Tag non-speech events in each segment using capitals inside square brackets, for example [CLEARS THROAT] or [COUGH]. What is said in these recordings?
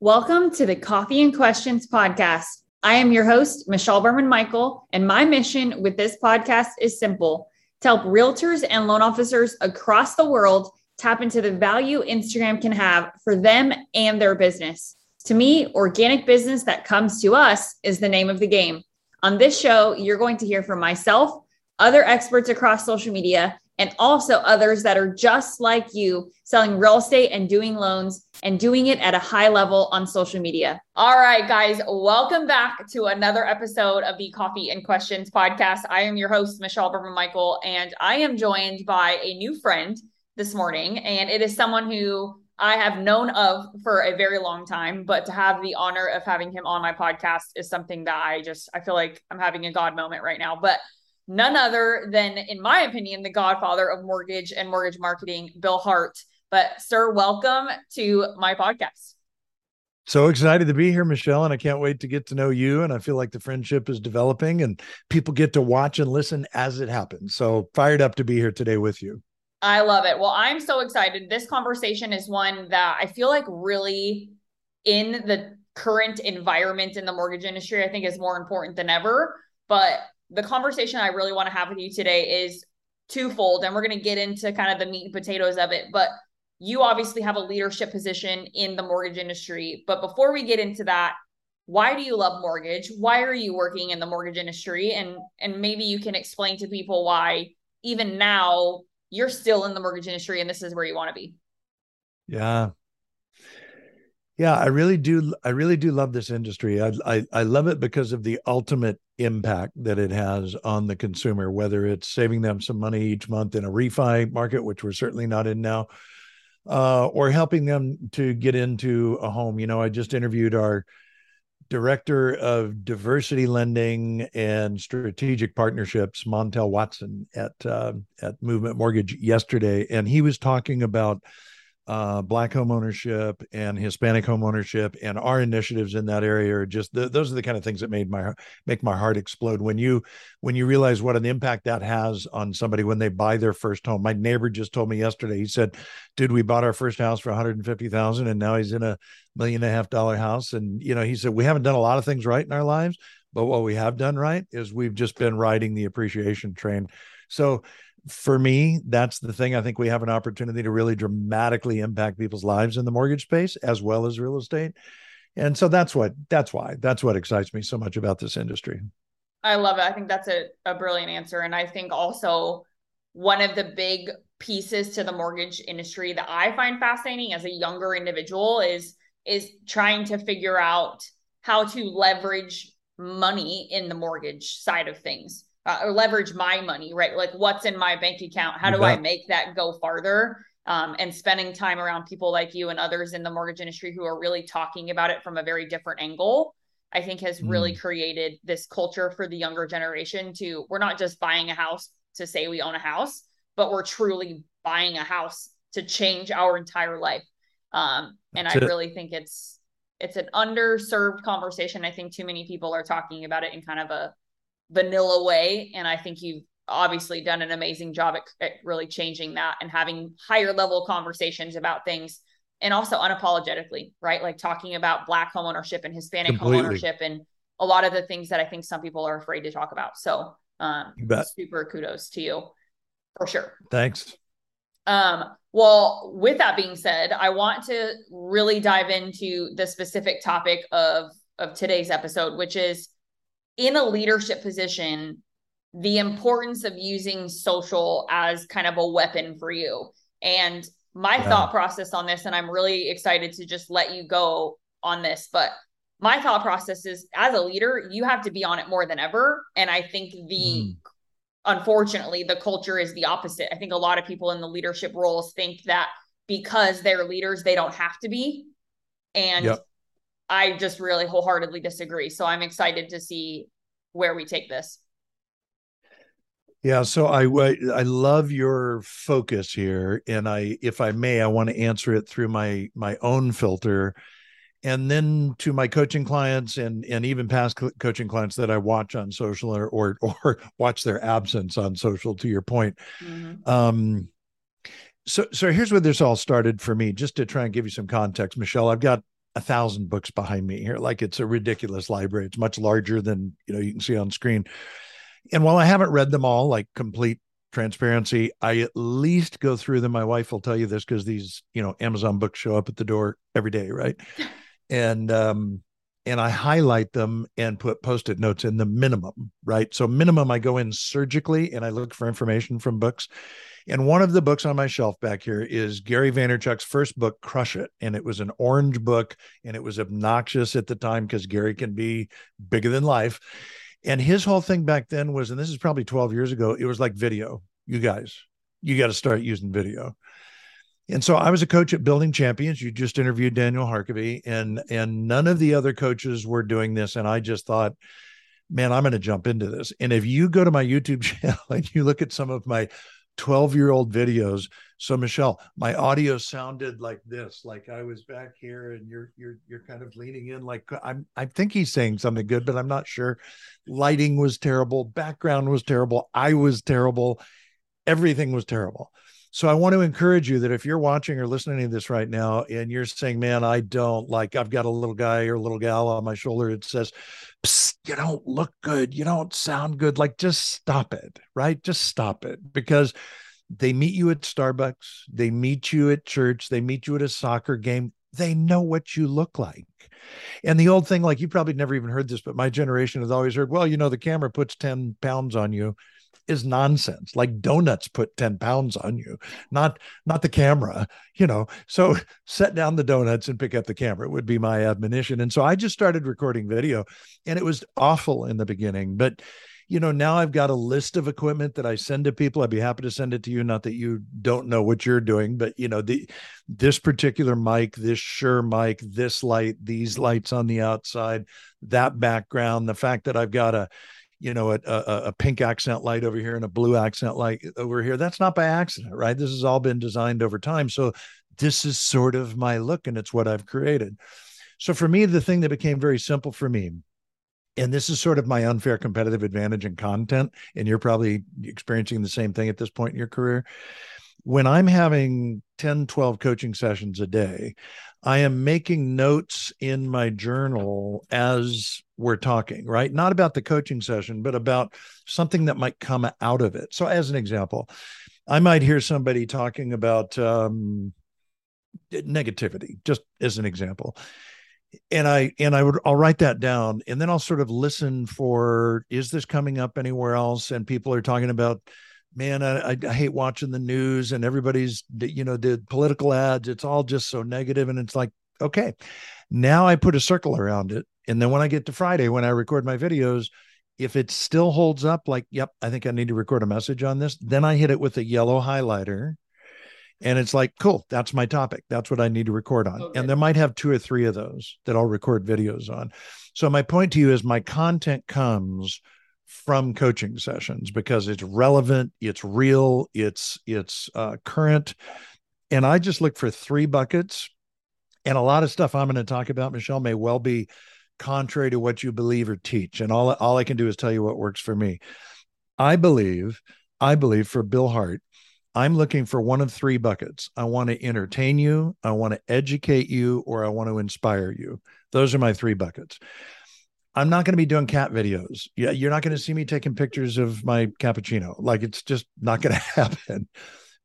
Welcome to the Coffee and Questions podcast. I am your host, Michelle Berman Michael, and my mission with this podcast is simple to help realtors and loan officers across the world tap into the value Instagram can have for them and their business. To me, organic business that comes to us is the name of the game. On this show, you're going to hear from myself, other experts across social media, and also others that are just like you selling real estate and doing loans and doing it at a high level on social media. All right, guys, welcome back to another episode of the Coffee and Questions podcast. I am your host, Michelle Berman Michael, and I am joined by a new friend this morning. And it is someone who I have known of for a very long time, but to have the honor of having him on my podcast is something that I just I feel like I'm having a God moment right now. But none other than, in my opinion, the godfather of mortgage and mortgage marketing, Bill Hart. But, sir, welcome to my podcast. So excited to be here, Michelle, and I can't wait to get to know you. And I feel like the friendship is developing and people get to watch and listen as it happens. So fired up to be here today with you. I love it. Well, I'm so excited. This conversation is one that I feel like really in the current environment in the mortgage industry, I think is more important than ever. But the conversation I really want to have with you today is twofold, and we're going to get into kind of the meat and potatoes of it. But you obviously have a leadership position in the mortgage industry. But before we get into that, why do you love mortgage? Why are you working in the mortgage industry? And and maybe you can explain to people why even now you're still in the mortgage industry and this is where you want to be. Yeah, yeah, I really do. I really do love this industry. I, I, I love it because of the ultimate impact that it has on the consumer, whether it's saving them some money each month in a refi market, which we're certainly not in now, uh, or helping them to get into a home. You know, I just interviewed our director of diversity lending and strategic partnerships, Montel Watson at uh, at Movement Mortgage yesterday, and he was talking about uh, black home ownership and Hispanic home ownership and our initiatives in that area are just the, those are the kind of things that made my make my heart explode when you when you realize what an impact that has on somebody when they buy their first home. My neighbor just told me yesterday. He said, "Dude, we bought our first house for one hundred and fifty thousand, and now he's in a million and a half dollar house." And you know, he said we haven't done a lot of things right in our lives, but what we have done right is we've just been riding the appreciation train. So for me, that's the thing. I think we have an opportunity to really dramatically impact people's lives in the mortgage space as well as real estate. And so that's what that's why that's what excites me so much about this industry. I love it. I think that's a, a brilliant answer. And I think also one of the big pieces to the mortgage industry that I find fascinating as a younger individual is is trying to figure out how to leverage money in the mortgage side of things uh, or leverage my money, right? Like what's in my bank account? How do I make that go farther? Um, and spending time around people like you and others in the mortgage industry who are really talking about it from a very different angle, I think has mm. really created this culture for the younger generation to we're not just buying a house to say we own a house, but we're truly buying a house to change our entire life. Um, and That's I it. really think it's it's an underserved conversation. I think too many people are talking about it in kind of a vanilla way. And I think you've obviously done an amazing job at, at really changing that and having higher level conversations about things and also unapologetically, right? Like talking about black homeownership and Hispanic Completely. homeownership and a lot of the things that I think some people are afraid to talk about. So um super kudos to you for sure. Thanks. Um, well, with that being said, I want to really dive into the specific topic of of today's episode, which is in a leadership position the importance of using social as kind of a weapon for you. And my yeah. thought process on this, and I'm really excited to just let you go on this, but my thought process is as a leader, you have to be on it more than ever. And I think the, mm. unfortunately, the culture is the opposite. I think a lot of people in the leadership roles think that because they're leaders, they don't have to be. And yep. I just really wholeheartedly disagree. So I'm excited to see where we take this. Yeah, so I I love your focus here, and I, if I may, I want to answer it through my my own filter, and then to my coaching clients and and even past co- coaching clients that I watch on social or or, [LAUGHS] or watch their absence on social. To your point, mm-hmm. um, so so here's where this all started for me. Just to try and give you some context, Michelle, I've got a thousand books behind me here. Like it's a ridiculous library. It's much larger than you know you can see on screen. And while I haven't read them all, like complete transparency, I at least go through them. My wife will tell you this because these, you know, Amazon books show up at the door every day, right? [LAUGHS] and um, and I highlight them and put post-it notes in the minimum, right? So minimum, I go in surgically and I look for information from books. And one of the books on my shelf back here is Gary Vaynerchuk's first book, Crush It. And it was an orange book and it was obnoxious at the time because Gary can be bigger than life. And his whole thing back then was, and this is probably 12 years ago, it was like video. You guys, you got to start using video. And so I was a coach at Building Champions. You just interviewed Daniel Harkavy, and and none of the other coaches were doing this. And I just thought, man, I'm going to jump into this. And if you go to my YouTube [LAUGHS] channel and you look at some of my 12 year old videos. So Michelle, my audio sounded like this, like I was back here and you're you're you're kind of leaning in like I'm I think he's saying something good, but I'm not sure. Lighting was terrible, background was terrible, I was terrible, everything was terrible. So I want to encourage you that if you're watching or listening to this right now and you're saying, man, I don't like, I've got a little guy or a little gal on my shoulder that says, you don't look good. You don't sound good. Like, just stop it, right? Just stop it because they meet you at Starbucks, they meet you at church, they meet you at a soccer game. They know what you look like. And the old thing, like you probably never even heard this, but my generation has always heard, well, you know, the camera puts 10 pounds on you is nonsense. Like donuts put 10 pounds on you not not the camera you know? So [LAUGHS] set down the donuts and pick up the camera. It would be my admonition. And so i just started recording video and it was awful in the beginning. But you know now i've got a list of equipment that i send to people. I'd be happy to send it to you. Not that you don't know what you're doing but you know the this particular mic this sure mic this light these lights on the outside that background the fact that i've got a you know a, a, a, pink accent light over here and a blue accent light over here that's not by accident right? This has all been designed over time so this is sort of my look and it's what i've created. So for me the thing that became very simple for me and this is sort of my unfair competitive advantage in content and you're probably experiencing the same thing at this point in your career. When i'm having 10 12 coaching sessions a day i am making notes in my journal as we're talking, right? Not about the coaching session, but about something that might come out of it. So, as an example, I might hear somebody talking about um, negativity, just as an example. And I and I would I'll write that down, and then I'll sort of listen for is this coming up anywhere else? And people are talking about, man, I, I, hate watching the news, and everybody's you know the political ads. It's all just so negative. negative, and it's like okay, now I put a circle around it and then when I get to Friday, when I record my videos, if it still holds up, like, yep, I think I need to record a message on this, then I hit it with a yellow highlighter. And it's like, cool, that's my topic. That's what I need to record on. Okay. And there might have two or three of those that I'll record videos on. So, my point to you is my content comes from coaching sessions because it's relevant, it's real, it's it's uh, current, and I just look for three buckets. And a lot of stuff I'm going to talk about, Michelle, may well be contrary to what you believe or teach. And all, all I can do is tell you what works for me. I believe, I believe for Bill Hart, I'm looking for one of three buckets. I want to entertain you, I want to educate you, or I want to inspire you. Those are my three buckets. I'm not going to be doing cat videos. Yeah, you're not going to see me taking pictures of my cappuccino. Like it's just not going [LAUGHS] to happen.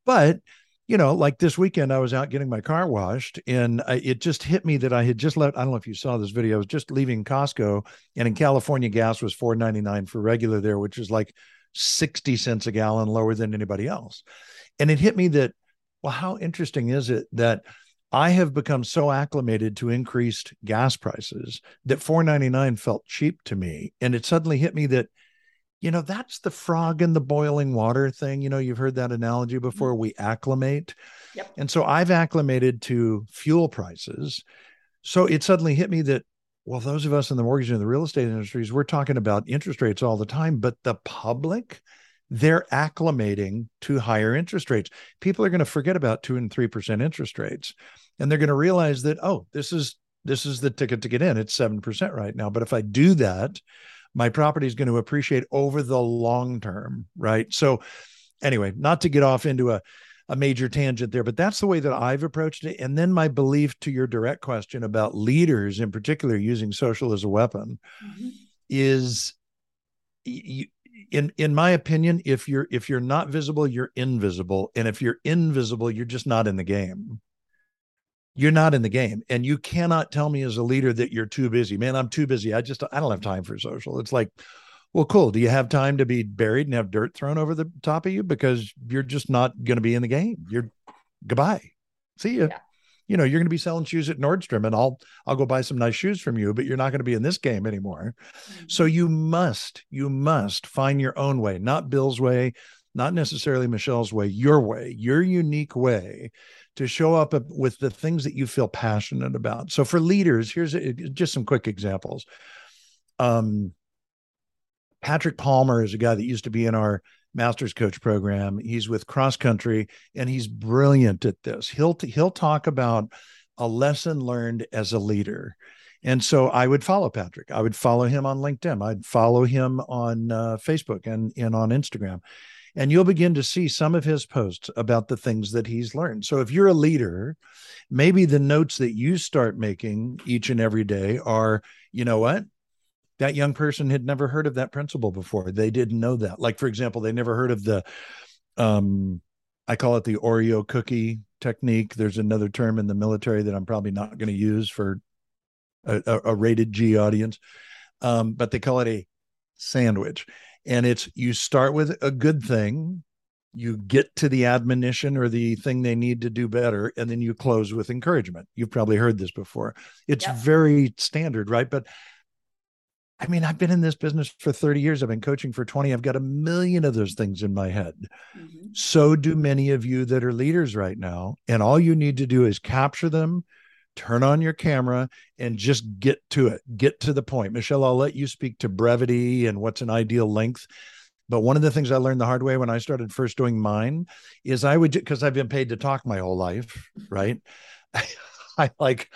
But you know, like this weekend, I was out getting my car washed, and I, it just hit me that I had just left. I don't know if you saw this video. I was just leaving Costco, and in California, gas was four ninety nine for regular there, which is like sixty cents a gallon lower than anybody else. And it hit me that, well, how interesting is it that I have become so acclimated to increased gas prices that four ninety nine felt cheap to me, and it suddenly hit me that you know that's the frog in the boiling water thing you know you've heard that analogy mm-hmm. before we acclimate yep. and so i've acclimated to fuel prices so it suddenly hit me that well those of us in the mortgage and the real estate industries we're talking about interest rates all the time but the public they're acclimating to higher interest rates people are going to forget about 2 and 3% interest rates and they're going to realize that oh this is this is the ticket to get in it's 7% right now but if i do that my property is going to appreciate over the long term, right? So, anyway, not to get off into a a major tangent there, but that's the way that I've approached it. And then my belief to your direct question about leaders in particular using social as a weapon mm-hmm. is you, in in my opinion, if you're if you're not visible, you're invisible. And if you're invisible, you're just not in the game. You're not in the game. And you cannot tell me as a leader that you're too busy. Man, I'm too busy. I just I don't have time for social. It's like, well, cool. Do you have time to be buried and have dirt thrown over the top of you? Because you're just not going to be in the game. You're goodbye. See you. Yeah. You know, you're going to be selling shoes at Nordstrom and I'll I'll go buy some nice shoes from you, but you're not going to be in this game anymore. Mm-hmm. So you must, you must find your own way, not Bill's way, not necessarily Michelle's way, your way, your unique way to show up with the things that you feel passionate about. So for leaders, here's a, just some quick examples. Um, Patrick Palmer is a guy that used to be in our master's coach program. He's with CrossCountry and he's brilliant at this. He'll he'll talk about a lesson learned as a leader. And so I would follow Patrick. I would follow him on LinkedIn. I'd follow him on uh, Facebook and, and on Instagram. And you'll begin to see some of his posts about the things that he's learned. So if you're a leader, maybe the notes that you start making each and every day are, you know what? That young person had never heard of that principle before. They didn't know that. Like, for example, they never heard of the, um, I call it the Oreo cookie technique. There's another term in the military that I'm probably not going to use for a, a, rated G audience, um, but they call it a sandwich. And it's you start with a good thing, you get to the admonition or the thing they need to do better, and then you close with encouragement. You've probably heard this before. It's yep. very standard, right? But I mean, I've been in this business for 30 years. I've been coaching for 20. I've got a million of those things in my head. Mm-hmm. So do many of you that are leaders right now. And all you need to do is capture them, turn on your camera, and just get to it. Get to the point. Michelle, I'll let you speak to brevity and what's an ideal length. But one of the things I learned the hard way when I started first doing mine is I would, because I've been paid to talk my whole life, right? [LAUGHS] I like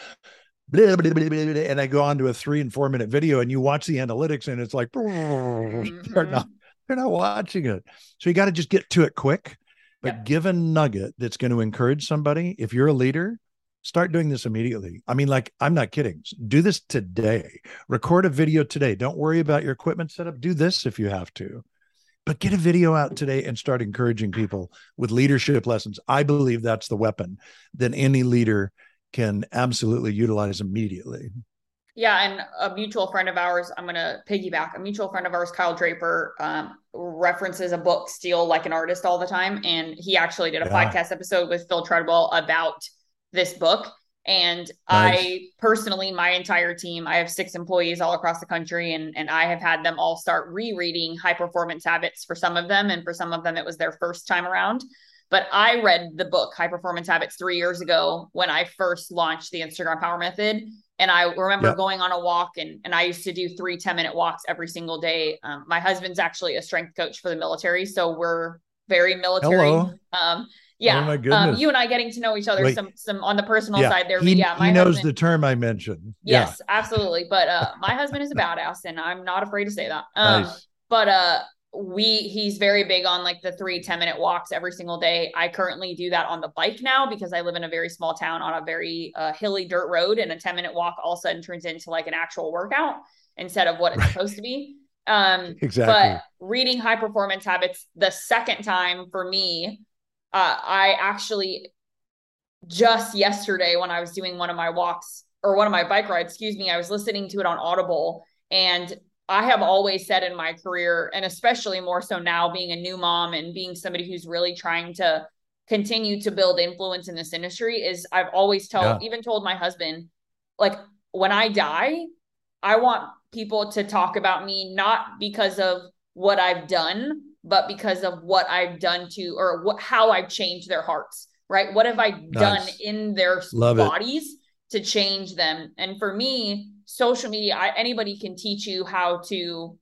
blah, blah, blah, and I go on to a three and four minute video and you watch the analytics and it's like mm-hmm. [LAUGHS] they're not they're not watching it. So you got to just get to it quick. But give a nugget that's going to encourage somebody. If you're a leader, start doing this immediately. I mean, like, I'm not kidding. Do this today. Record a video today. Don't worry about your equipment setup. Do this if you have to. But get a video out today and start encouraging people with leadership lessons. I believe that's the weapon that any leader can absolutely utilize immediately. Yeah, and a mutual friend of ours, I'm going to piggyback. A mutual friend of ours, Kyle Draper, um, references a book, Steal Like an Artist, all the time. And he actually did a yeah. podcast episode with Phil Treadwell about this book. And nice. I personally, my entire team, I have six employees all across the country, and, and I have had them all start rereading high performance habits for some of them. And for some of them, it was their first time around. But I read the book High Performance Habits three years ago when I first launched the Instagram Power Method. And I remember yep. going on a walk and, and I used to do three 10 minute walks every single day. Um, my husband's actually a strength coach for the military. So we're very military. Hello. Um, yeah. Oh my um, goodness. Um, you and I getting to know each other Wait. some some on the personal yeah. side there. He, yeah, he knows husband, the term I mentioned. Yes, yeah. absolutely. But uh my husband is a [LAUGHS] badass and I'm not afraid to say that. Um nice. but uh we he's very big on like the three 10 minute walks every single day. I currently do that on the bike now because i live in a very small town on a very uh, hilly dirt road and a 10 minute walk all of a sudden turns into like an actual workout instead of what it's right. supposed to be. Um exactly. but reading high performance habits the second time for me uh i actually just yesterday when i was doing one of my walks or one of my bike rides excuse me i was listening to it on audible and I have always said in my career, and especially more so now being a new mom and being somebody who's really trying to continue to build influence in this industry, is I've always told, yeah. even told my husband, like when I die, I want people to talk about me not because of what I've done, but because of what I've done to or what how I've changed their hearts. Right? What have I nice. done in their Love bodies it. to change them? And for me, social media I, anybody can teach you how to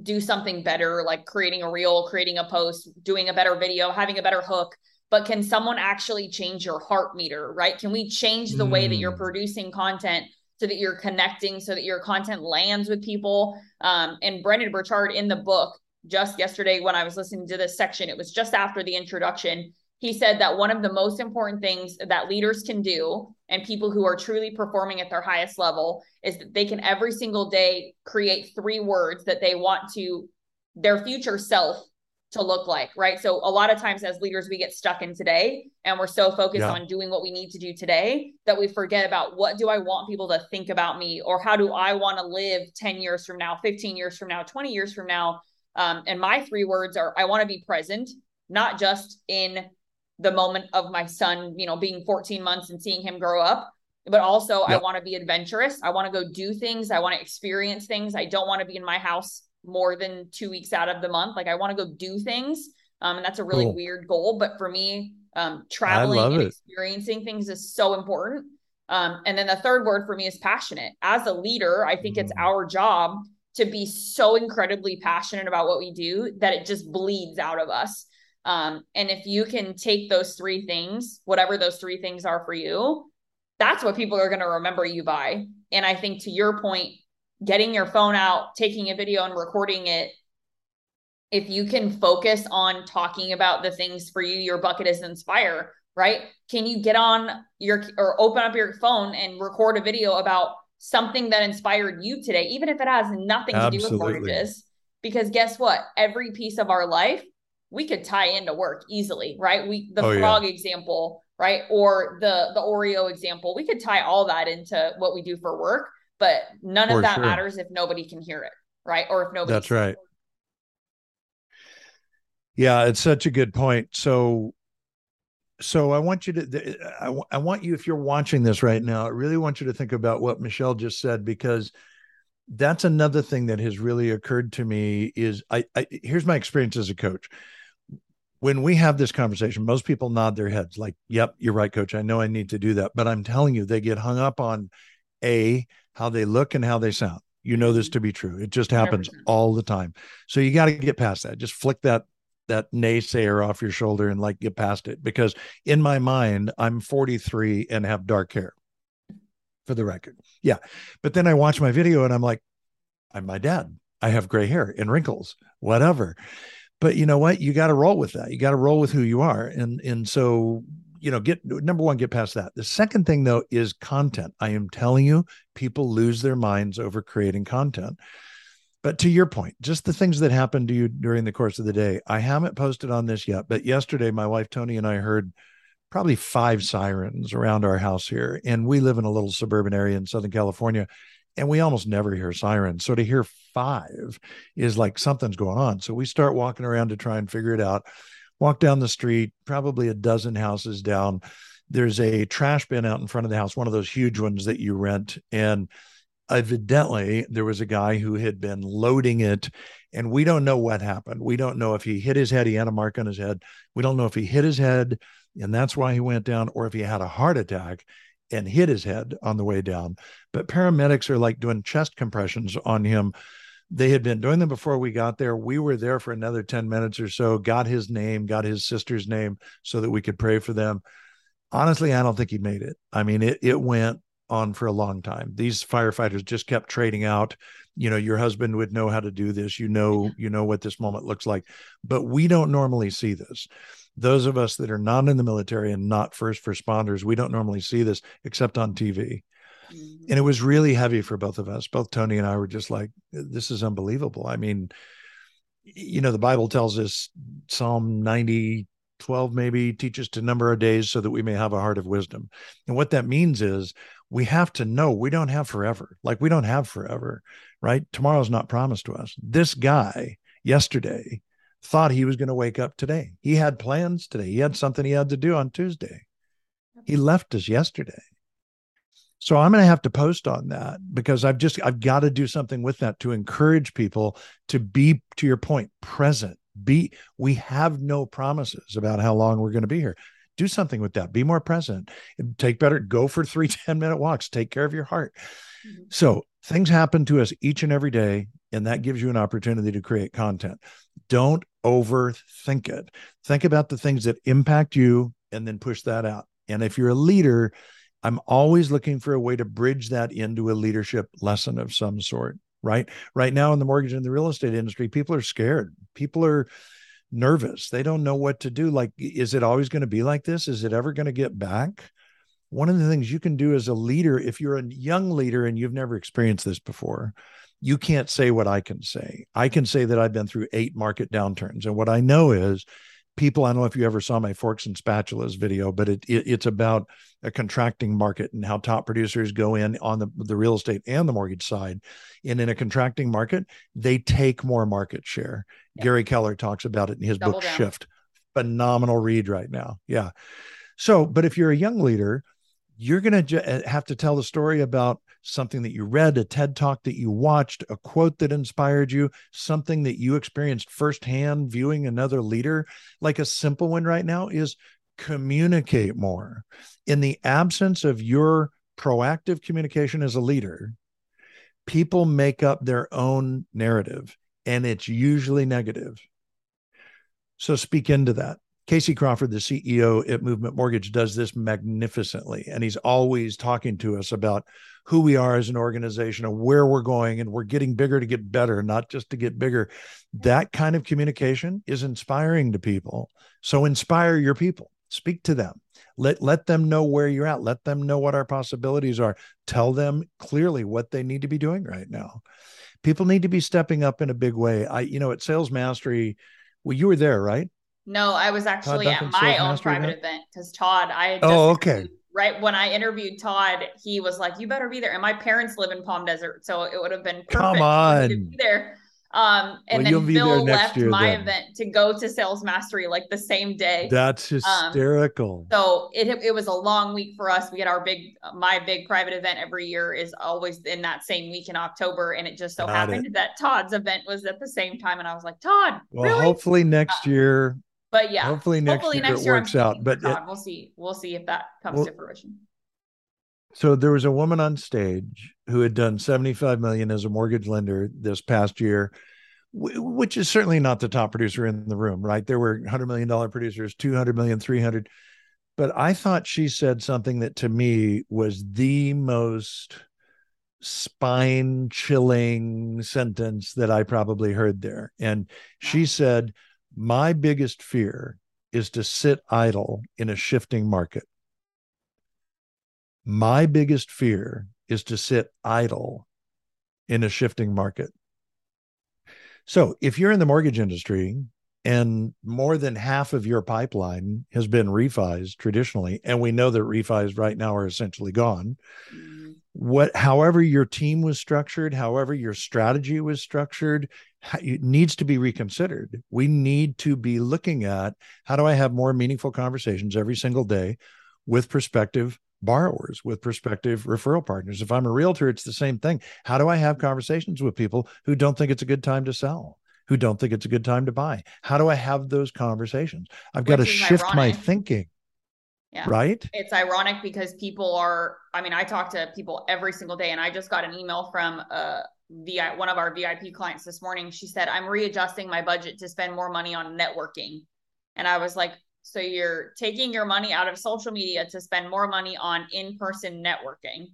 do something better like creating a reel creating a post doing a better video having a better hook but can someone actually change your heart meter right can we change the mm. way that you're mm. producing content so that you're connecting so that your content lands with people um, and brendon burchard in the book just yesterday when i was listening to this section it was just after the introduction he said that one of the most important things that leaders can do and people who are truly performing at their highest level is that they can every single day create three words that they want to their future self to look like, right? So a lot of times as leaders, we get stuck in today and we're so focused yeah. on doing what we need to do today that we forget about what do I want people to think about me or how do I want to live 10 years from now, 15 years from now, 20 years from now. Um, and my three words are I want to be present, not just in the moment of my son, you know, being 14 months and seeing him grow up, but also yep. I want to be adventurous. I want to go do things. I want to experience things. I don't want to be in my house more than two weeks out of the month. Like I want to go do things. Um, and that's a really cool. weird goal. But for me, um, traveling and it. experiencing things is so important. Um, and then the third word for me is passionate. As a leader, I think mm. it's our job to be so incredibly passionate about what we do that it just bleeds out of us. Um, and if you can take those three things, whatever those three things are for you, that's what people are going to remember you by. And I think to your point, getting your phone out, taking a video and recording it, if you can focus on talking about the things for you, your bucket is inspire, right? Can you get on your or open up your phone and record a video about something that inspired you today, even if it has nothing Absolutely. to do with mortgages? Because guess what? Every piece of our life we could tie into work easily, right? We the oh, frog yeah. example, right? Or the the Oreo example, we could tie all that into what we do for work but none for of that sure. matters if nobody can hear it right or if nobody that's right it. yeah it's such a good point so so i want you to I, I want you if you're watching this right now i really want you to think about what michelle just said because that's another thing that has really occurred to me is I, I here's my experience as a coach when we have this conversation most people nod their heads like yep you're right coach i know i need to do that but i'm telling you they get hung up on a how they look and how they sound. You know this mm-hmm. to be true. It just happens 100%. all the time. So you got to get past that. Just flick that that naysayer off your shoulder and like get past it because in my mind I'm 43 and have dark hair. For the record. Yeah. But then I watch my video and I'm like I'm my dad. I have gray hair and wrinkles, whatever. But you know what? You got to roll with that. You got to roll with who you are. And and so you know, get number one, get past that. The second thing though is content. I am telling you, people lose their minds over creating content. But to your point, just the things that happen to you during the course of the day. I haven't posted on this yet, but yesterday my wife Tony and I heard probably five sirens around our house here. And we live in a little suburban area in Southern California, and we almost never hear sirens. So to hear five is like something's going on. So we start walking around to try and figure it out walk down the street, probably a dozen houses down. There's a trash bin out in front of the house, one of those huge ones that you rent. And evidently, there was a guy who had been loading it. And we don't know what happened. We don't know if he hit his head, he had a mark on his head. We don't know if he hit his head and that's why he went down, or if he had a heart attack and hit his head on the way down. But paramedics are like doing chest compressions on him they had been doing them before we got there. We were there for another 10 minutes or so, got his name, got his sister's name so that we could pray for them. Honestly, I don't think he made it. I mean, it, it went on for a long time. These firefighters just kept trading out. You know, your husband would know how to do this. You know, you know what this moment looks like. But we don't normally see this. Those of us that are not in the military and not first responders, we don't normally see this except on TV. Mm-hmm. And it was really heavy for both of us. Both Tony and I were just like, this is unbelievable. I mean, you know, the Bible tells us Psalm 90, 12 maybe teaches to number our days so that we may have a heart of wisdom. And what that means is we have to know we don't have forever. Like we don't have forever, right? Tomorrow's not promised to us. This guy yesterday thought he was going to wake up today. He had plans today. He had something he had to do on Tuesday. He left us yesterday. So I'm going to have to post on that because I've just I've got to do something with that to encourage people to be to your point present. Be we have no promises about how long we're going to be here. Do something with that. Be more present. Take better go for three [LAUGHS] 10 minute walks. Take care of your heart. Mm-hmm. So things happen to us each and every day and that gives you an opportunity to create content. Don't overthink it. Think about the things that impact you and then push that out. And if you're a leader, I'm always looking for a way to bridge that into a leadership lesson of some sort, right? Right now in the mortgage and the real estate industry, people are scared. People are nervous. They don't know what to do. Like, is it always going to be like this? Is it ever going to get back? One of the things you can do as a leader, if you're a young leader and you've never experienced this before, you can't say what I can say. I can say that I've been through eight market downturns. And what I know is people, I don't know if you ever saw my forks and spatulas video, but it, it, it's about a contracting market and how top producers go in on the, the real estate and the mortgage side. And in a contracting market, they take more market share. Yeah. Gary Keller talks about it in his Double book down. Shift. Phenomenal read right now. Yeah. So, but if you're a young leader, you're going to uh, have to tell the story about something that you read, a TED talk that you watched, a quote that inspired you, something that you experienced firsthand viewing another leader. Like a simple one right now is communicate more. In the absence of your proactive communication as a leader, people make up their own narrative and it's usually negative. So speak into that. Casey Crawford, the CEO at Movement Mortgage, does this magnificently. And he's always talking to us about who we are as an organization and where we're going. And we're getting bigger to get better, not just to get bigger. That kind of communication is inspiring to people. So inspire your people, speak to them. Let, let them know where you're at. Let them know what our possibilities are. Tell them clearly what they need to be doing right now. People need to be stepping up in a big way. I, you know, at Sales Mastery, well, you were there, right? No, I was actually at my own private event because Todd, I had oh okay. Right when I interviewed Todd, he was like, "You better be there." And my parents live in Palm Desert, so it would have been perfect Come on. to be there. Um, and well, then Bill left my then. event to go to Sales Mastery like the same day. That's um, hysterical. Um, so it it was a long week for us. We had our big my big private event every year is always in that same week in October, and it just so Got happened it. that Todd's event was at the same time, and I was like, Todd. Well, really? hopefully next uh, year but yeah, hopefully next hopefully year next it year works out. But it, we'll see. We'll see if that comes well, to fruition. So there was a woman on stage who had done 75 million as a mortgage lender this past year, which is certainly not the top producer in the room, right? There were 100 million dollar producers, 200 million, 300. But I thought she said something that to me was the most spine chilling sentence that I probably heard there. And she said, my biggest fear is to sit idle in a shifting market. My biggest fear is to sit idle in a shifting market. So, if you're in the mortgage industry and more than half of your pipeline has been refis traditionally, and we know that refis right now are essentially gone, mm-hmm. What however your team was structured, however your strategy was structured, it needs to be reconsidered. We need to be looking at how do I have more meaningful conversations every single day with prospective borrowers, with prospective referral partners. If I'm a realtor, it's the same thing. How do I have conversations with people who don't think it's a good time to sell? Who don't think it's a good time to buy? How do I have those conversations? I've got to shift ironic. my thinking. Yeah. Right. It's ironic because people are, I mean, I talk to people every single day, and I just got an email from a, VI, one of our VIP clients this morning, she said, I'm readjusting my budget to spend more money on networking. And I was like, so you're taking your money out of social media to spend more money on in-person networking,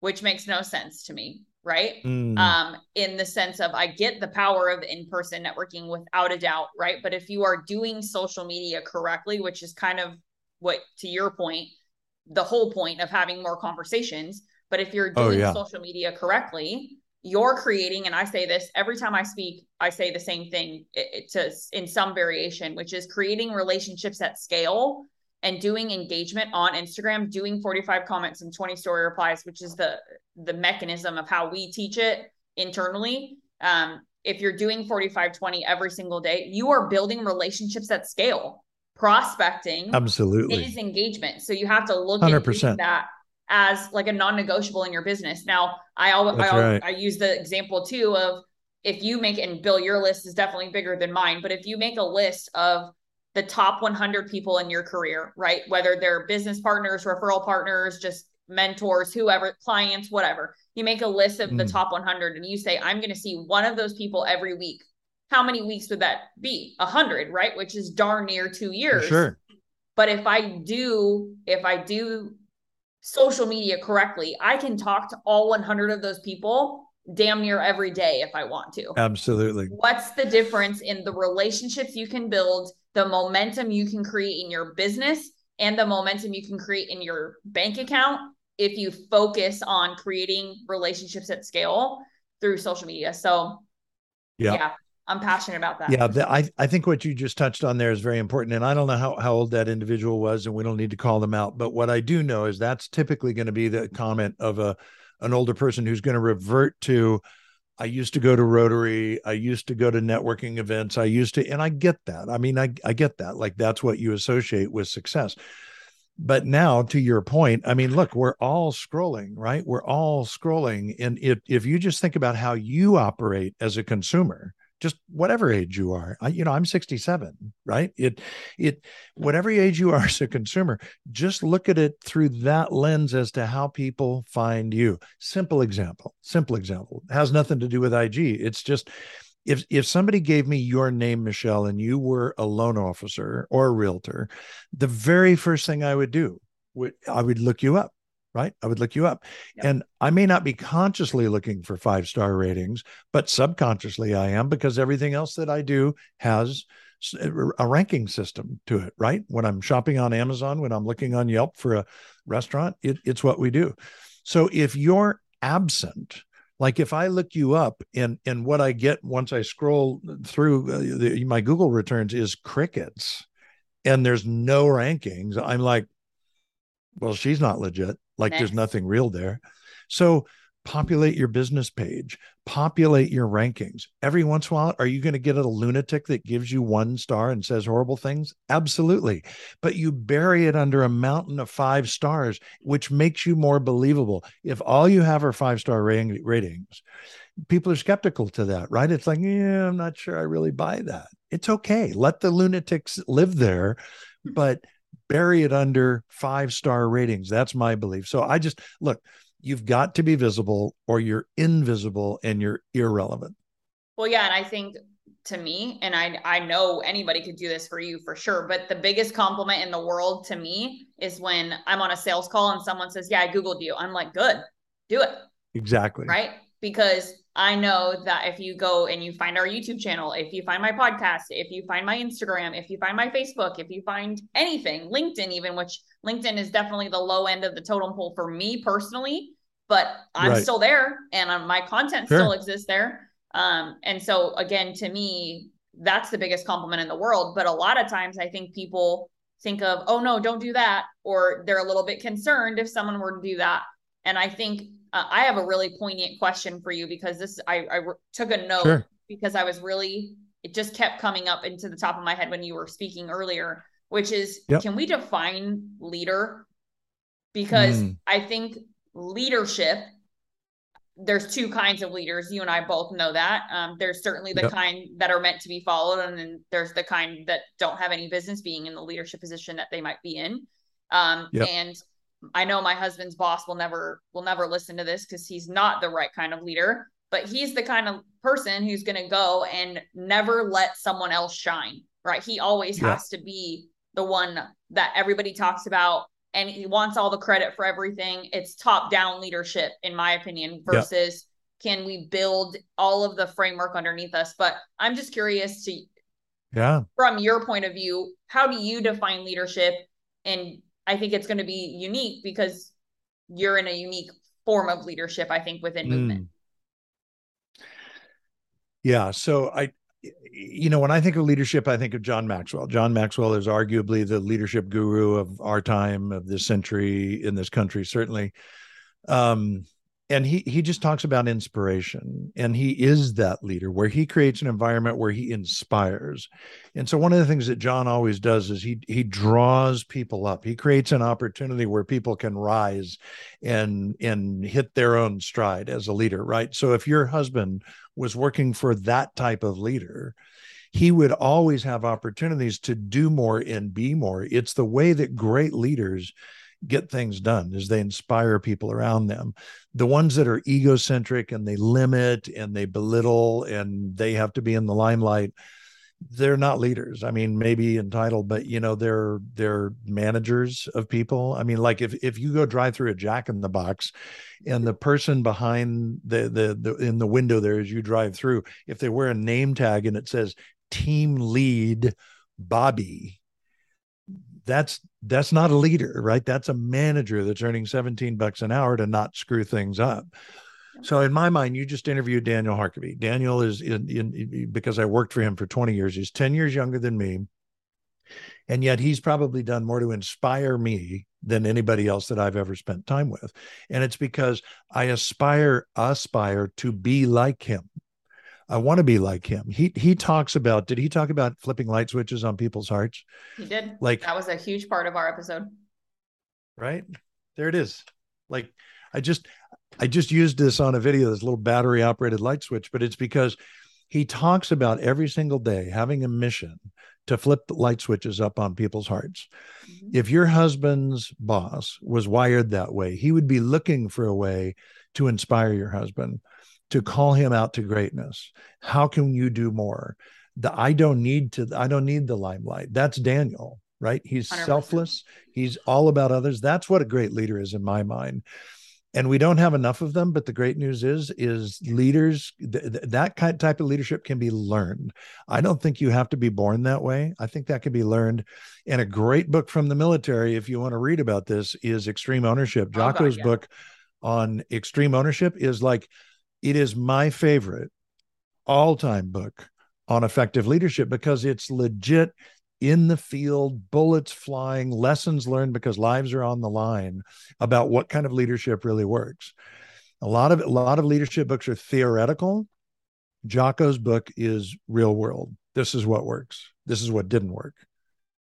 which makes no sense to me, right? Mm. Um, in the sense of I get the power of in-person networking without a doubt, right? But if you are doing social media correctly, which is kind of what to your point, the whole point of having more conversations, but if you're oh, doing oh, yeah. social media correctly, you're creating and i say this every time i speak i say the same thing to in some variation which is creating relationships at scale and doing engagement on instagram doing 45 comments and 20 story replies which is the the mechanism of how we teach it internally. Um, if you're doing 45 20 every single day you are building relationships at scale prospecting absolutely is engagement so you have to look 100%. at that as like a non-negotiable in your business. Now, I always I, right. I use the example too of if you make and Bill, your list is definitely bigger than mine, but if you make a list of the top 100 people in your career, right? Whether they're business partners, referral partners, just mentors, whoever, clients, whatever. You make a list of mm. the top 100 and you say, I'm going to see one of those people every week. How many weeks would that be? A hundred, right? Which is darn near two years. Sure. But if I do, if I do social media correctly, I can talk to all 100 of those people damn near every day if I want to. Absolutely. What's the difference in the relationships you can build, the momentum you can create in your business, and the momentum you can create in your bank account if you focus on creating relationships at scale through social media? So, yeah. yeah I'm passionate about that. Yeah, the, I I think what you just touched on there is very important, and I don't know how how old that individual was, and we don't need to call them out. But what I do know is that's typically going to be the comment of a an older person who's going to revert to I used to go to Rotary. I used to go to networking events. I used to, and I get that. I mean, I, I get that. Like that's what you associate with success. But now, to your point, I mean, look, we're all scrolling, right? We're all scrolling. And if, if you just think about how you operate as a consumer, just whatever age you are. I, you know, I'm 67, right? It, it, whatever age you are as a consumer, just look at it through that lens as to how people find you. Simple example, simple example it has nothing to do with IG. It's just, if if somebody gave me your name michelle and you were a loan officer or a realtor the very first thing i would do would i would look you up right? I would look you up. Yep. And I may not be consciously looking for five star ratings, but subconsciously I am because everything else that I do has a ranking system to it, right? When I'm shopping on Amazon, when I'm looking on Yelp for a restaurant, it, it's what we do. So if you're absent, like if I look you up and and what I get once I scroll through uh, the, my Google returns is crickets, and there's no rankings. I'm like, well, she's not legit like Next. there's nothing real there. So populate your business page, populate your rankings. Every once in a while, are you going to get a lunatic that gives you one star and says horrible things? Absolutely. But you bury it under a mountain of five stars, which makes you more believable. If all you have are five star ratings, people are skeptical to that, right? It's like, yeah, I'm not sure I really buy that. It's okay. Let the lunatics live there. But bury it under five star ratings. That's my belief. So I just look, you've got to be visible or you're invisible and you're irrelevant. Well, yeah. And I think to me, and I, I know anybody could do this for you for sure, but the biggest compliment in the world to me is when I'm on a sales call and someone says, Yeah, I Googled you. I'm like, Good, do it. Exactly. Right. Because I know that if you go and you find our YouTube channel, if you find my podcast, if you find my Instagram, if you find my Facebook, if you find anything, LinkedIn, even, which LinkedIn is definitely the low end of the totem pole for me personally, but I'm right. still there and my content sure. still exists there. Um, and so, again, to me, that's the biggest compliment in the world. But a lot of times I think people think of, oh, no, don't do that. Or they're a little bit concerned if someone were to do that. And I think uh, I have a really poignant question for you because this I, I took a note sure. because I was really it just kept coming up into the top of my head when you were speaking earlier, which is yep. can we define leader? Because mm. I think leadership there's two kinds of leaders. You and I both know that. Um, there's certainly the yep. kind that are meant to be followed, and then there's the kind that don't have any business being in the leadership position that they might be in. Um, yep. And I know my husband's boss will never will never listen to this because he's not the right kind of leader, but he's the kind of person who's going to go and never let someone else shine, right? He always yeah. has to be the one that everybody talks about and he wants all the credit for everything. It's top down leadership in my opinion versus yeah. can we build all of the framework underneath us? But I'm just curious to yeah. From your point of view, how do you define leadership and I think it's going to be unique because you're in a unique form of leadership, I think, within mm. movement. Yeah. So I, you know, when I think of leadership, I think of John Maxwell. John Maxwell is arguably the leadership guru of our time, of this century in this country, certainly. Um, and he he just talks about inspiration and he is that leader where he creates an environment where he inspires. And so one of the things that john always does is he he draws people up. He creates an opportunity where people can rise and and hit their own stride as a leader right? So if your husband was working for that type of leader he would always have opportunities to do more and be more. It's the way that great leaders get things done is they inspire people around them the ones that are egocentric and they limit and they belittle and they have to be in the limelight they're not leaders. I mean, maybe entitled, but you know, they're they're managers of people. I mean, like if if you go drive through a Jack in the Box, and the person behind the the, the in the window there as you drive through, if they wear a name tag and it says team lead Bobby, that's that's not a leader, right? That's a manager that's earning 17 bucks an hour to not screw things up. So in my mind, you just interviewed Daniel Harkavy. Daniel is in, in, because I worked for him for 20 years. He's 10 years younger than me. And yet he's probably done more to inspire me than anybody else that I've ever spent time with. And it's because I aspire, aspire to be like him. I want to be like him. He he talks about, did he talk about flipping light switches on people's hearts? He did. Like that was a huge part of our episode. Right? There it is. Like I just I just used this on a video, this little battery operated light switch, but it's because he talks about every single day having a mission to flip the light switches up on people's hearts. Mm-hmm. If your husband's boss was wired that way, he would be looking for a way to inspire your husband, to call him out to greatness. How can you do more? The I don't need to, I don't need the limelight. That's Daniel, right? He's 100%. selfless. He's all about others. That's what a great leader is in my mind and we don't have enough of them but the great news is is leaders th- that kind type of leadership can be learned i don't think you have to be born that way i think that can be learned and a great book from the military if you want to read about this is extreme ownership oh, jocko's yeah. book on extreme ownership is like it is my favorite all-time book on effective leadership because it's legit in the field, bullets flying, lessons learned because lives are on the line about what kind of leadership really works. A lot of a lot of leadership books are theoretical. Jocko's book is real world. This is what works. This is what didn't work.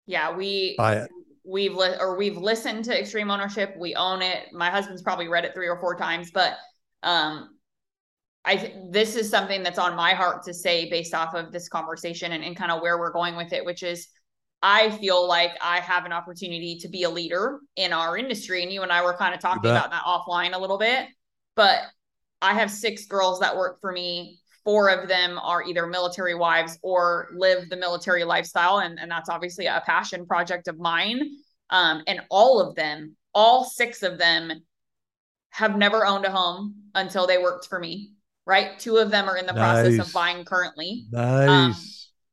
Yeah, we Buy it. we've li- or we've listened to Extreme Ownership. We own it. My husband's probably read it three or four times, but um I th- this is something that's on my heart to say based off of this conversation and, and kind of where we're going with it, which is I feel like I have an opportunity to be a leader in our industry. And you and I were kind of talking about that offline a little bit. But I have six girls that work for me. Four of them are either military wives or live the military lifestyle. And, and that's obviously a passion project of mine. Um, and all of them, all six of them, have never owned a home until they worked for me. Right. Two of them are in the nice. process of buying currently. Nice. Um,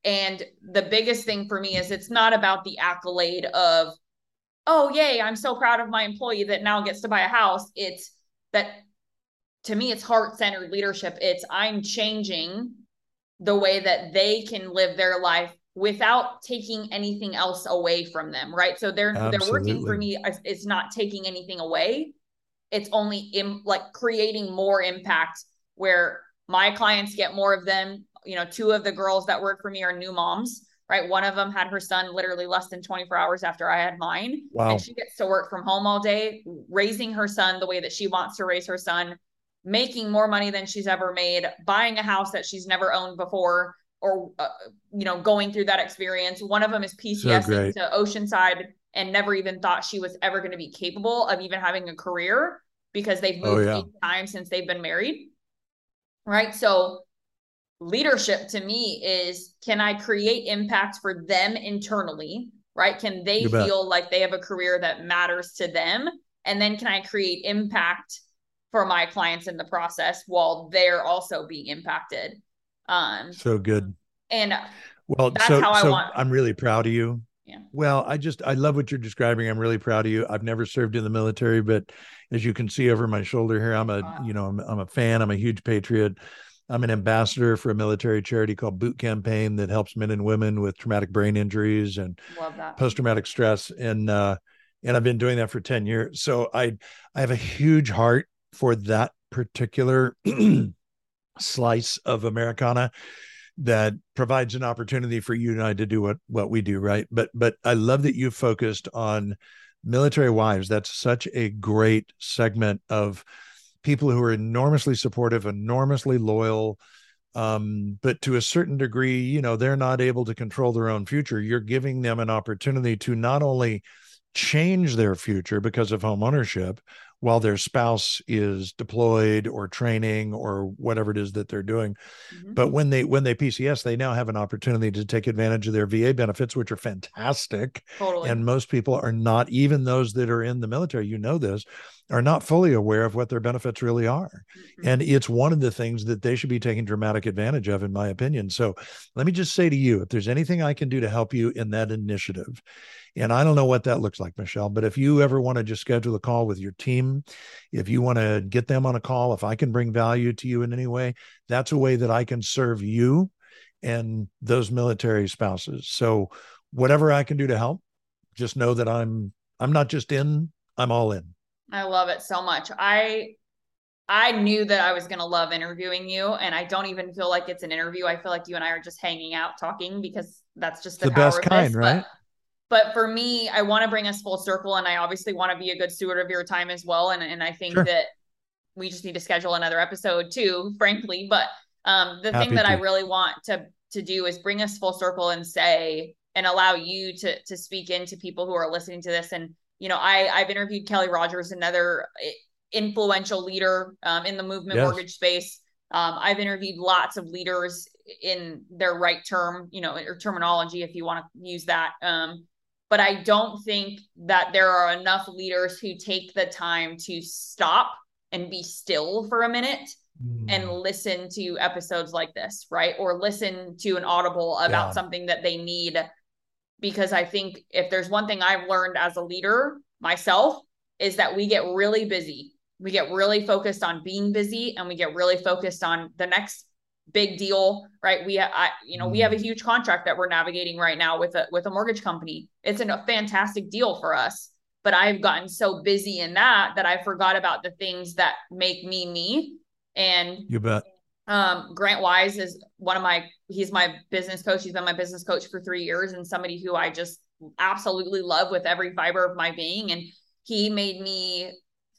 and the biggest thing for me is it's not about the accolade of, oh, yay, I'm so proud of my employee that now gets to buy a house. It's that to me, it's heart centered leadership. It's I'm changing the way that they can live their life without taking anything else away from them right so they're Absolutely. they're working for me it's not taking anything away it's only in like creating more impact where my clients get more of them you know, two of the girls that work for me are new moms, right? One of them had her son literally less than 24 hours after I had mine. Wow. And she gets to work from home all day, raising her son the way that she wants to raise her son, making more money than she's ever made, buying a house that she's never owned before, or, uh, you know, going through that experience. One of them is PCS so to Oceanside and never even thought she was ever going to be capable of even having a career because they've oh, moved oh, yeah. eight times since they've been married. Right. So leadership to me is can I create impact for them internally? Right? Can they feel like they have a career that matters to them? And then can I create impact for my clients in the process while they're also being impacted? Um, so good. And well, that's so, how I so want. I'm really proud of you. Well, I just I love what you're describing. I'm really proud of you. I've never served in the military, but as you can see over my shoulder here, I'm a wow. you know I'm, I'm a fan. I'm a huge patriot. I'm an ambassador for a military charity called Boot Campaign that helps men and women with traumatic brain injuries and post traumatic stress. And uh, and I've been doing that for 10 years. So I I have a huge heart for that particular [CLEARS THROAT] slice of Americana that provides an opportunity for you and I to do what what we do, right? But but I love that you focused on military wives. That's such a great segment of people who are enormously supportive, enormously loyal. Um, but to a certain degree, you know, they're not able to control their own future. You're giving them an opportunity to not only change their future because of home ownership while their spouse is deployed or training or whatever it is that they're doing. Mm-hmm. But when they when they PCS, they now have an opportunity to take advantage of their VA benefits, which are fantastic. Totally. And most people are not, even those that are in the military, you know this, are not fully aware of what their benefits really are. Mm-hmm. And it's one of the things that they should be taking dramatic advantage of, in my opinion. So let me just say to you, if there's anything I can do to help you in that initiative, and I don't know what that looks like, Michelle, but if you ever want to just schedule a call with your team, if you want to get them on a call, if I can bring value to you in any way, that's a way that I can serve you and those military spouses. So whatever I can do to help, just know that I'm I'm not just in, I'm all in. I love it so much. I I knew that I was going to love interviewing you, and I don't even feel like it's an interview. I feel like you and I are just hanging out talking because that's just the, the best kind, this. right? But but for me, I want to bring us full circle and I obviously want to be a good steward of your time as well. And, and I think sure. that we just need to schedule another episode too, frankly. But um, the Happy thing that to. I really want to to do is bring us full circle and say and allow you to to speak into people who are listening to this. And you know, I I've interviewed Kelly Rogers, another eh, influential leader um, in the movement yes. mortgage space. Um, I've interviewed lots of leaders in their right term, you know, or terminology, if you want to use that. Um, but I don't think that there are enough leaders who take the time to stop and be still for a minute mm. and listen to episodes like this, right? Or listen to an audible about yeah. something that they need. Because I think if there's one thing I've learned as a leader myself, is that we get really busy. We get really focused on being busy and we get really focused on the next big deal, right? We, I, you know, we have a mm. huge contract that we're navigating right now with a with a mortgage company. It's a fantastic deal for us, but I've gotten so busy in that that I forgot about the things that make me me. And you bet. Um, Grant Wise is one of my. He's my business coach. He's been my business coach for three years, and somebody who I just absolutely love with every fiber of my being. And he made me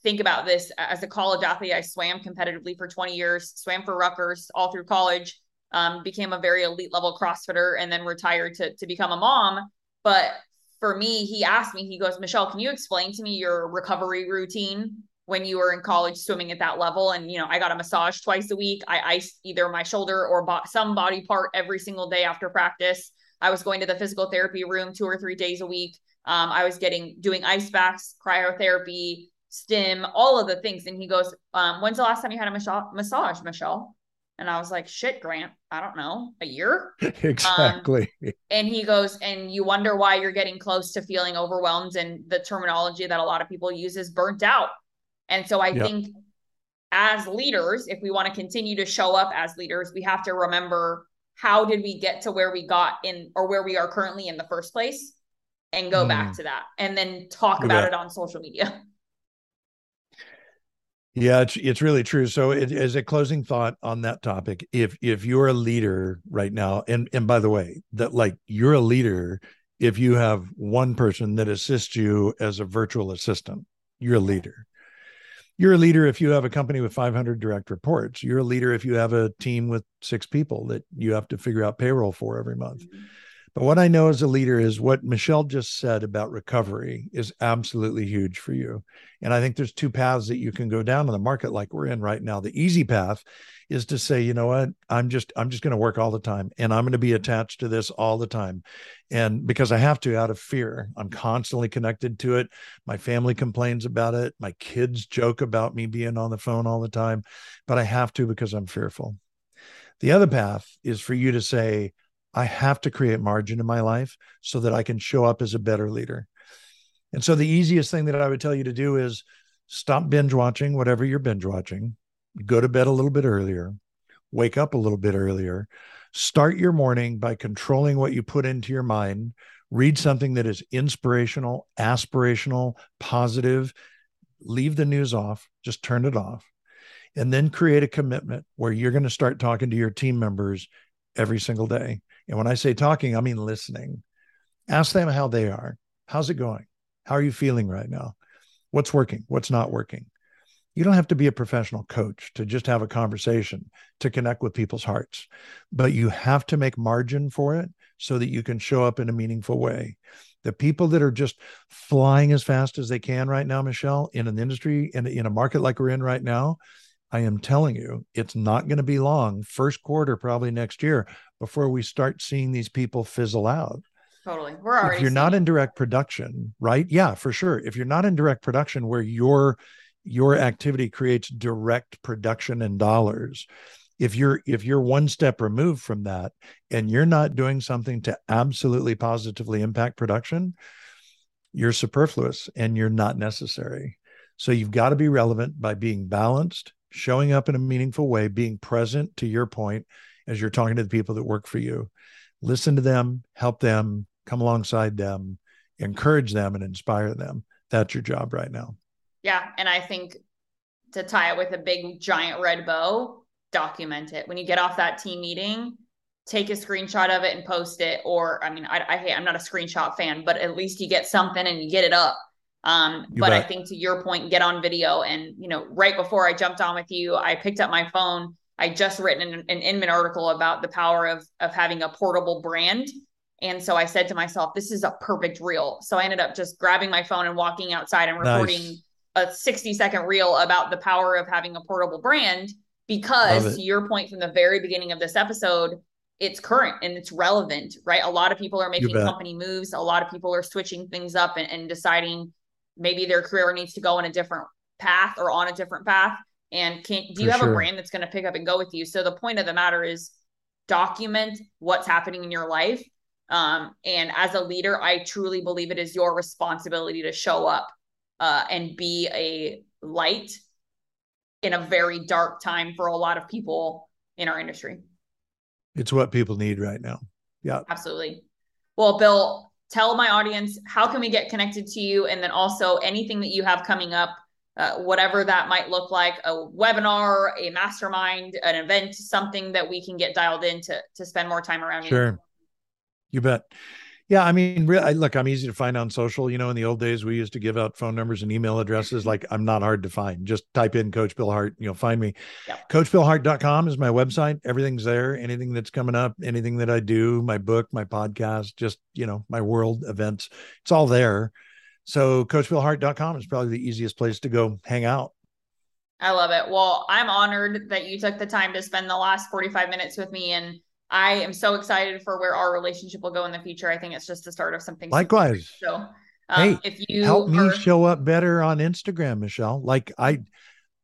think about this as a college athlete. I swam competitively for 20 years, swam for Rutgers all through college, um, became a very elite level CrossFitter, and then retired to, to become a mom. But for me, he asked me, he goes, Michelle, can you explain to me your recovery routine when you were in college swimming at that level? And, you know, I got a massage twice a week. I iced either my shoulder or some body part every single day after practice. I was going to the physical therapy room two or three days a week. Um, I was getting doing ice baths, cryotherapy, stim, all of the things. And he goes, um, when's the last time you had a massage, Michelle? And I was like, shit, Grant, I don't know, a year? [LAUGHS] exactly. Um, and he goes, and you wonder why you're getting close to feeling overwhelmed. And the terminology that a lot of people use is burnt out. And so I yep. think as leaders, if we want to continue to show up as leaders, we have to remember how did we get to where we got in or where we are currently in the first place and go mm. back to that and then talk about it on social media. [LAUGHS] Yeah, it's it's really true. So, it, as a closing thought on that topic, if if you're a leader right now, and and by the way, that like you're a leader if you have one person that assists you as a virtual assistant, you're a leader. You're a leader if you have a company with 500 direct reports. You're a leader if you have a team with six people that you have to figure out payroll for every month. Mm-hmm. But what I know as a leader is what Michelle just said about recovery is absolutely huge for you. And I think there's two paths that you can go down in the market like we're in right now. The easy path is to say, you know what, I'm just I'm just going to work all the time and I'm going to be mm-hmm. attached to this all the time. And because I have to out of fear, I'm constantly connected to it. My family complains about it. My kids joke about me being on the phone all the time, but I have to because I'm fearful. The other path is for you to say, I have to create margin in my life so that I can show up as a better leader. And so the easiest thing that I would tell you to do is stop binge watching whatever you're binge watching, go to bed a little bit earlier, wake up a little bit earlier, start your morning by controlling what you put into your mind, read something that is inspirational, aspirational, positive, leave the news off, just turn it off. And then create a commitment where you're going to start talking to your team members every single day and when I say talking, I mean listening. Ask them how they are. How's it going? How are you feeling right now? What's working? What's not working? You don't have to be a professional coach to just have a conversation to connect with people's hearts, but you have to make margin for it so that you can show up in a meaningful way. The people that are just flying as fast as they can right now, Michelle, in an industry in, in a market like we're in right now, I am telling you, it's not going to be long, first quarter, probably next year, before we start seeing these people fizzle out. Totally. We're already. If you're not in direct production, right? Yeah, for sure. If you're not in direct production where your your activity creates direct production and dollars, if you're if you're one step removed from that and you're not doing something to absolutely positively impact production, you're superfluous and you're not necessary. So you've got to be relevant by being balanced, showing up in a meaningful way, being present to your point as you're talking to the people that work for you. Listen to them, help them, come alongside them, encourage them, and inspire them. That's your job right now. Yeah. And I think to tie it with a big giant red bow, document it. When you get off that team meeting, take a screenshot of it and post it. Or, I mean, I, I hate, I'm not a screenshot fan, but at least you get something and you get it up. Um, but bet. I think to your point, get on video. And, you know, right before I jumped on with you, I picked up my phone. I just written an, an Inman article about the power of, of having a portable brand. And so I said to myself, this is a perfect reel. So I ended up just grabbing my phone and walking outside and recording nice. a 60 second reel about the power of having a portable brand. Because to your point from the very beginning of this episode, it's current and it's relevant, right? A lot of people are making company moves. A lot of people are switching things up and, and deciding maybe their career needs to go in a different path or on a different path. And can do you For have sure. a brand that's going to pick up and go with you? So the point of the matter is document what's happening in your life. Um, and as a leader i truly believe it is your responsibility to show up uh, and be a light in a very dark time for a lot of people in our industry. It's what people need right now. Yeah. Absolutely. Well bill tell my audience how can we get connected to you? And then also anything that you have coming up uh, whatever that might look like a webinar a mastermind an event something that we can get dialed in to to spend more time around sure. You, you bet yeah, I mean, really, look, I'm easy to find on social. You know, in the old days, we used to give out phone numbers and email addresses. Mm-hmm. Like, I'm not hard to find. Just type in Coach Bill Hart, you'll find me. Yep. CoachBillHart.com is my website. Everything's there. Anything that's coming up, anything that I do, my book, my podcast, just, you know, my world events, it's all there. So, CoachBillHart.com is probably the easiest place to go hang out. I love it. Well, I'm honored that you took the time to spend the last 45 minutes with me and I am so excited for where our relationship will go in the future. I think it's just the start of something. Likewise. So, um, hey, if you help me show up better on Instagram, Michelle, like I,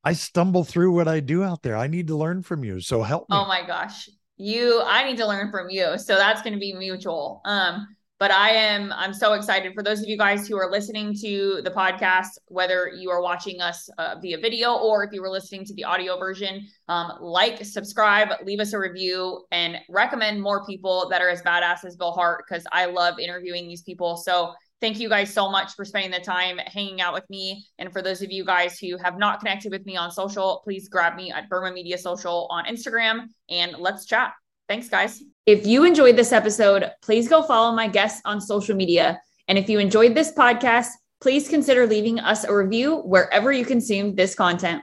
I stumble through what I do out there. I need to learn from you. So help me. Oh my gosh. You, I need to learn from you. So that's going to be mutual. Um, but I am I'm so excited for those of you guys who are listening to the podcast, whether you are watching us uh, via video or if you were listening to the audio version. Um, like, subscribe, leave us a review, and recommend more people that are as badass as Bill Hart because I love interviewing these people. So thank you guys so much for spending the time hanging out with me. And for those of you guys who have not connected with me on social, please grab me at Berman Media Social on Instagram and let's chat. Thanks, guys. If you enjoyed this episode, please go follow my guests on social media. And if you enjoyed this podcast, please consider leaving us a review wherever you consume this content.